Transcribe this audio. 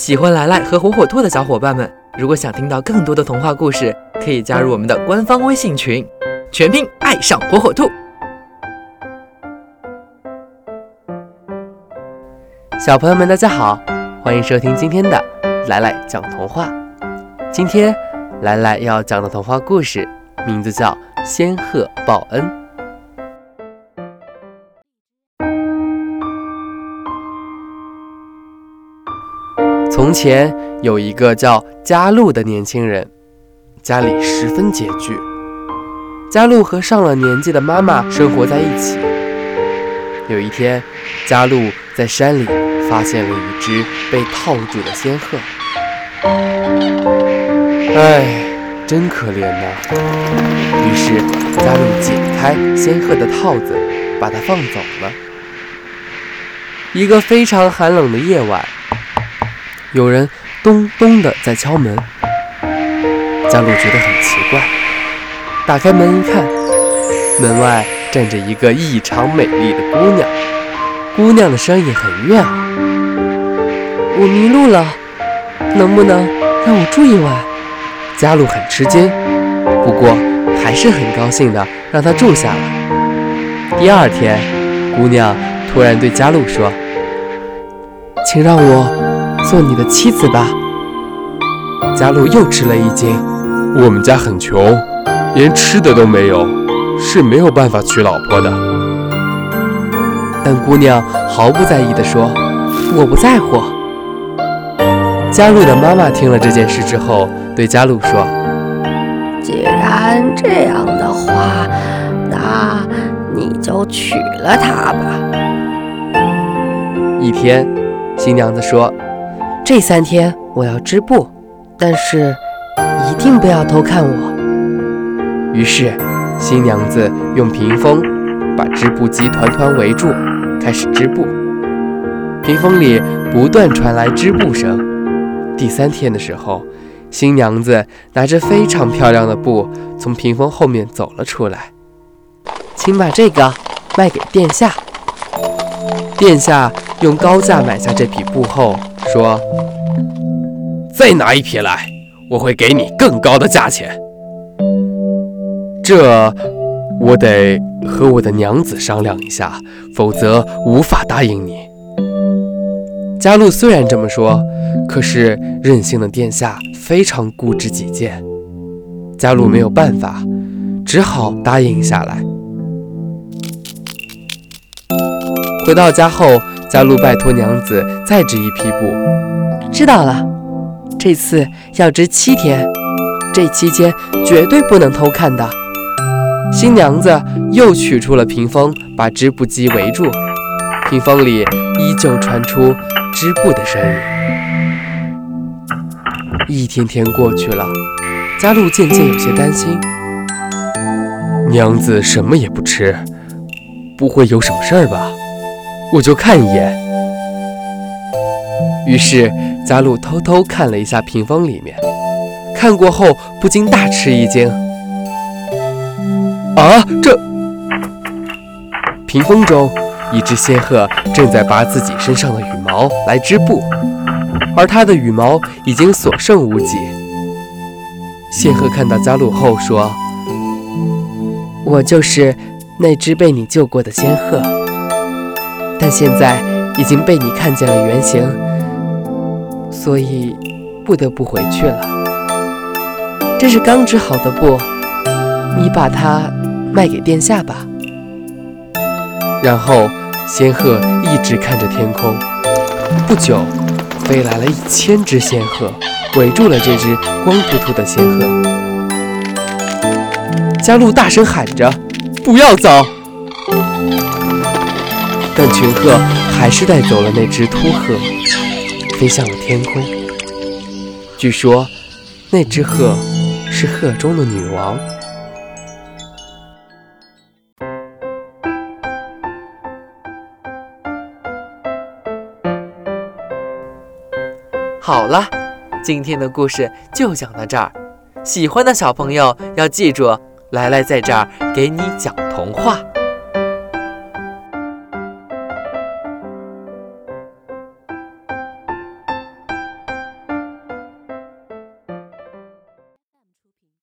喜欢来来和火火兔的小伙伴们，如果想听到更多的童话故事，可以加入我们的官方微信群，全拼爱上火火兔。小朋友们，大家好，欢迎收听今天的来来讲童话。今天来来要讲的童话故事名字叫《仙鹤报恩》。从前有一个叫佳璐的年轻人，家里十分拮据。佳璐和上了年纪的妈妈生活在一起。有一天，佳璐在山里发现了一只被套住的仙鹤。唉，真可怜呐！于是，佳璐解开仙鹤的套子，把它放走了。一个非常寒冷的夜晚。有人咚咚的在敲门，佳璐觉得很奇怪，打开门一看，门外站着一个异常美丽的姑娘。姑娘的声音很悦耳：“我迷路了，能不能让我住一晚？”佳璐很吃惊，不过还是很高兴的让她住下了。第二天，姑娘突然对佳璐说：“请让我。”做你的妻子吧。佳璐又吃了一惊，我们家很穷，连吃的都没有，是没有办法娶老婆的。但姑娘毫不在意地说：“我不在乎。”佳璐的妈妈听了这件事之后，对佳璐说：“既然这样的话，那你就娶了她吧。”一天，新娘子说。这三天我要织布，但是一定不要偷看我。于是，新娘子用屏风把织布机团团围住，开始织布。屏风里不断传来织布声。第三天的时候，新娘子拿着非常漂亮的布从屏风后面走了出来，请把这个卖给殿下。殿下用高价买下这匹布后。说：“再拿一匹来，我会给你更高的价钱。这我得和我的娘子商量一下，否则无法答应你。”佳璐虽然这么说，可是任性的殿下非常固执己见，佳璐没有办法，只好答应下来。回到家后。佳璐拜托娘子再织一批布。知道了，这次要织七天，这期间绝对不能偷看的。新娘子又取出了屏风，把织布机围住。屏风里依旧传出织布的声音。一天天过去了，佳璐渐渐有些担心。娘子什么也不吃，不会有什么事儿吧？我就看一眼。于是佳璐偷偷看了一下屏风里面，看过后不禁大吃一惊。啊，这屏风中一只仙鹤正在拔自己身上的羽毛来织布，而它的羽毛已经所剩无几。仙鹤看到佳璐后说：“我就是那只被你救过的仙鹤。”但现在已经被你看见了原形，所以不得不回去了。这是刚织好的布，你把它卖给殿下吧。然后仙鹤一直看着天空，不久飞来了一千只仙鹤，围住了这只光秃秃的仙鹤。佳璐大声喊着：“不要走！”但群鹤还是带走了那只秃鹤，飞向了天空。据说，那只鹤是鹤中的女王。好了，今天的故事就讲到这儿。喜欢的小朋友要记住，来来在这儿给你讲童话。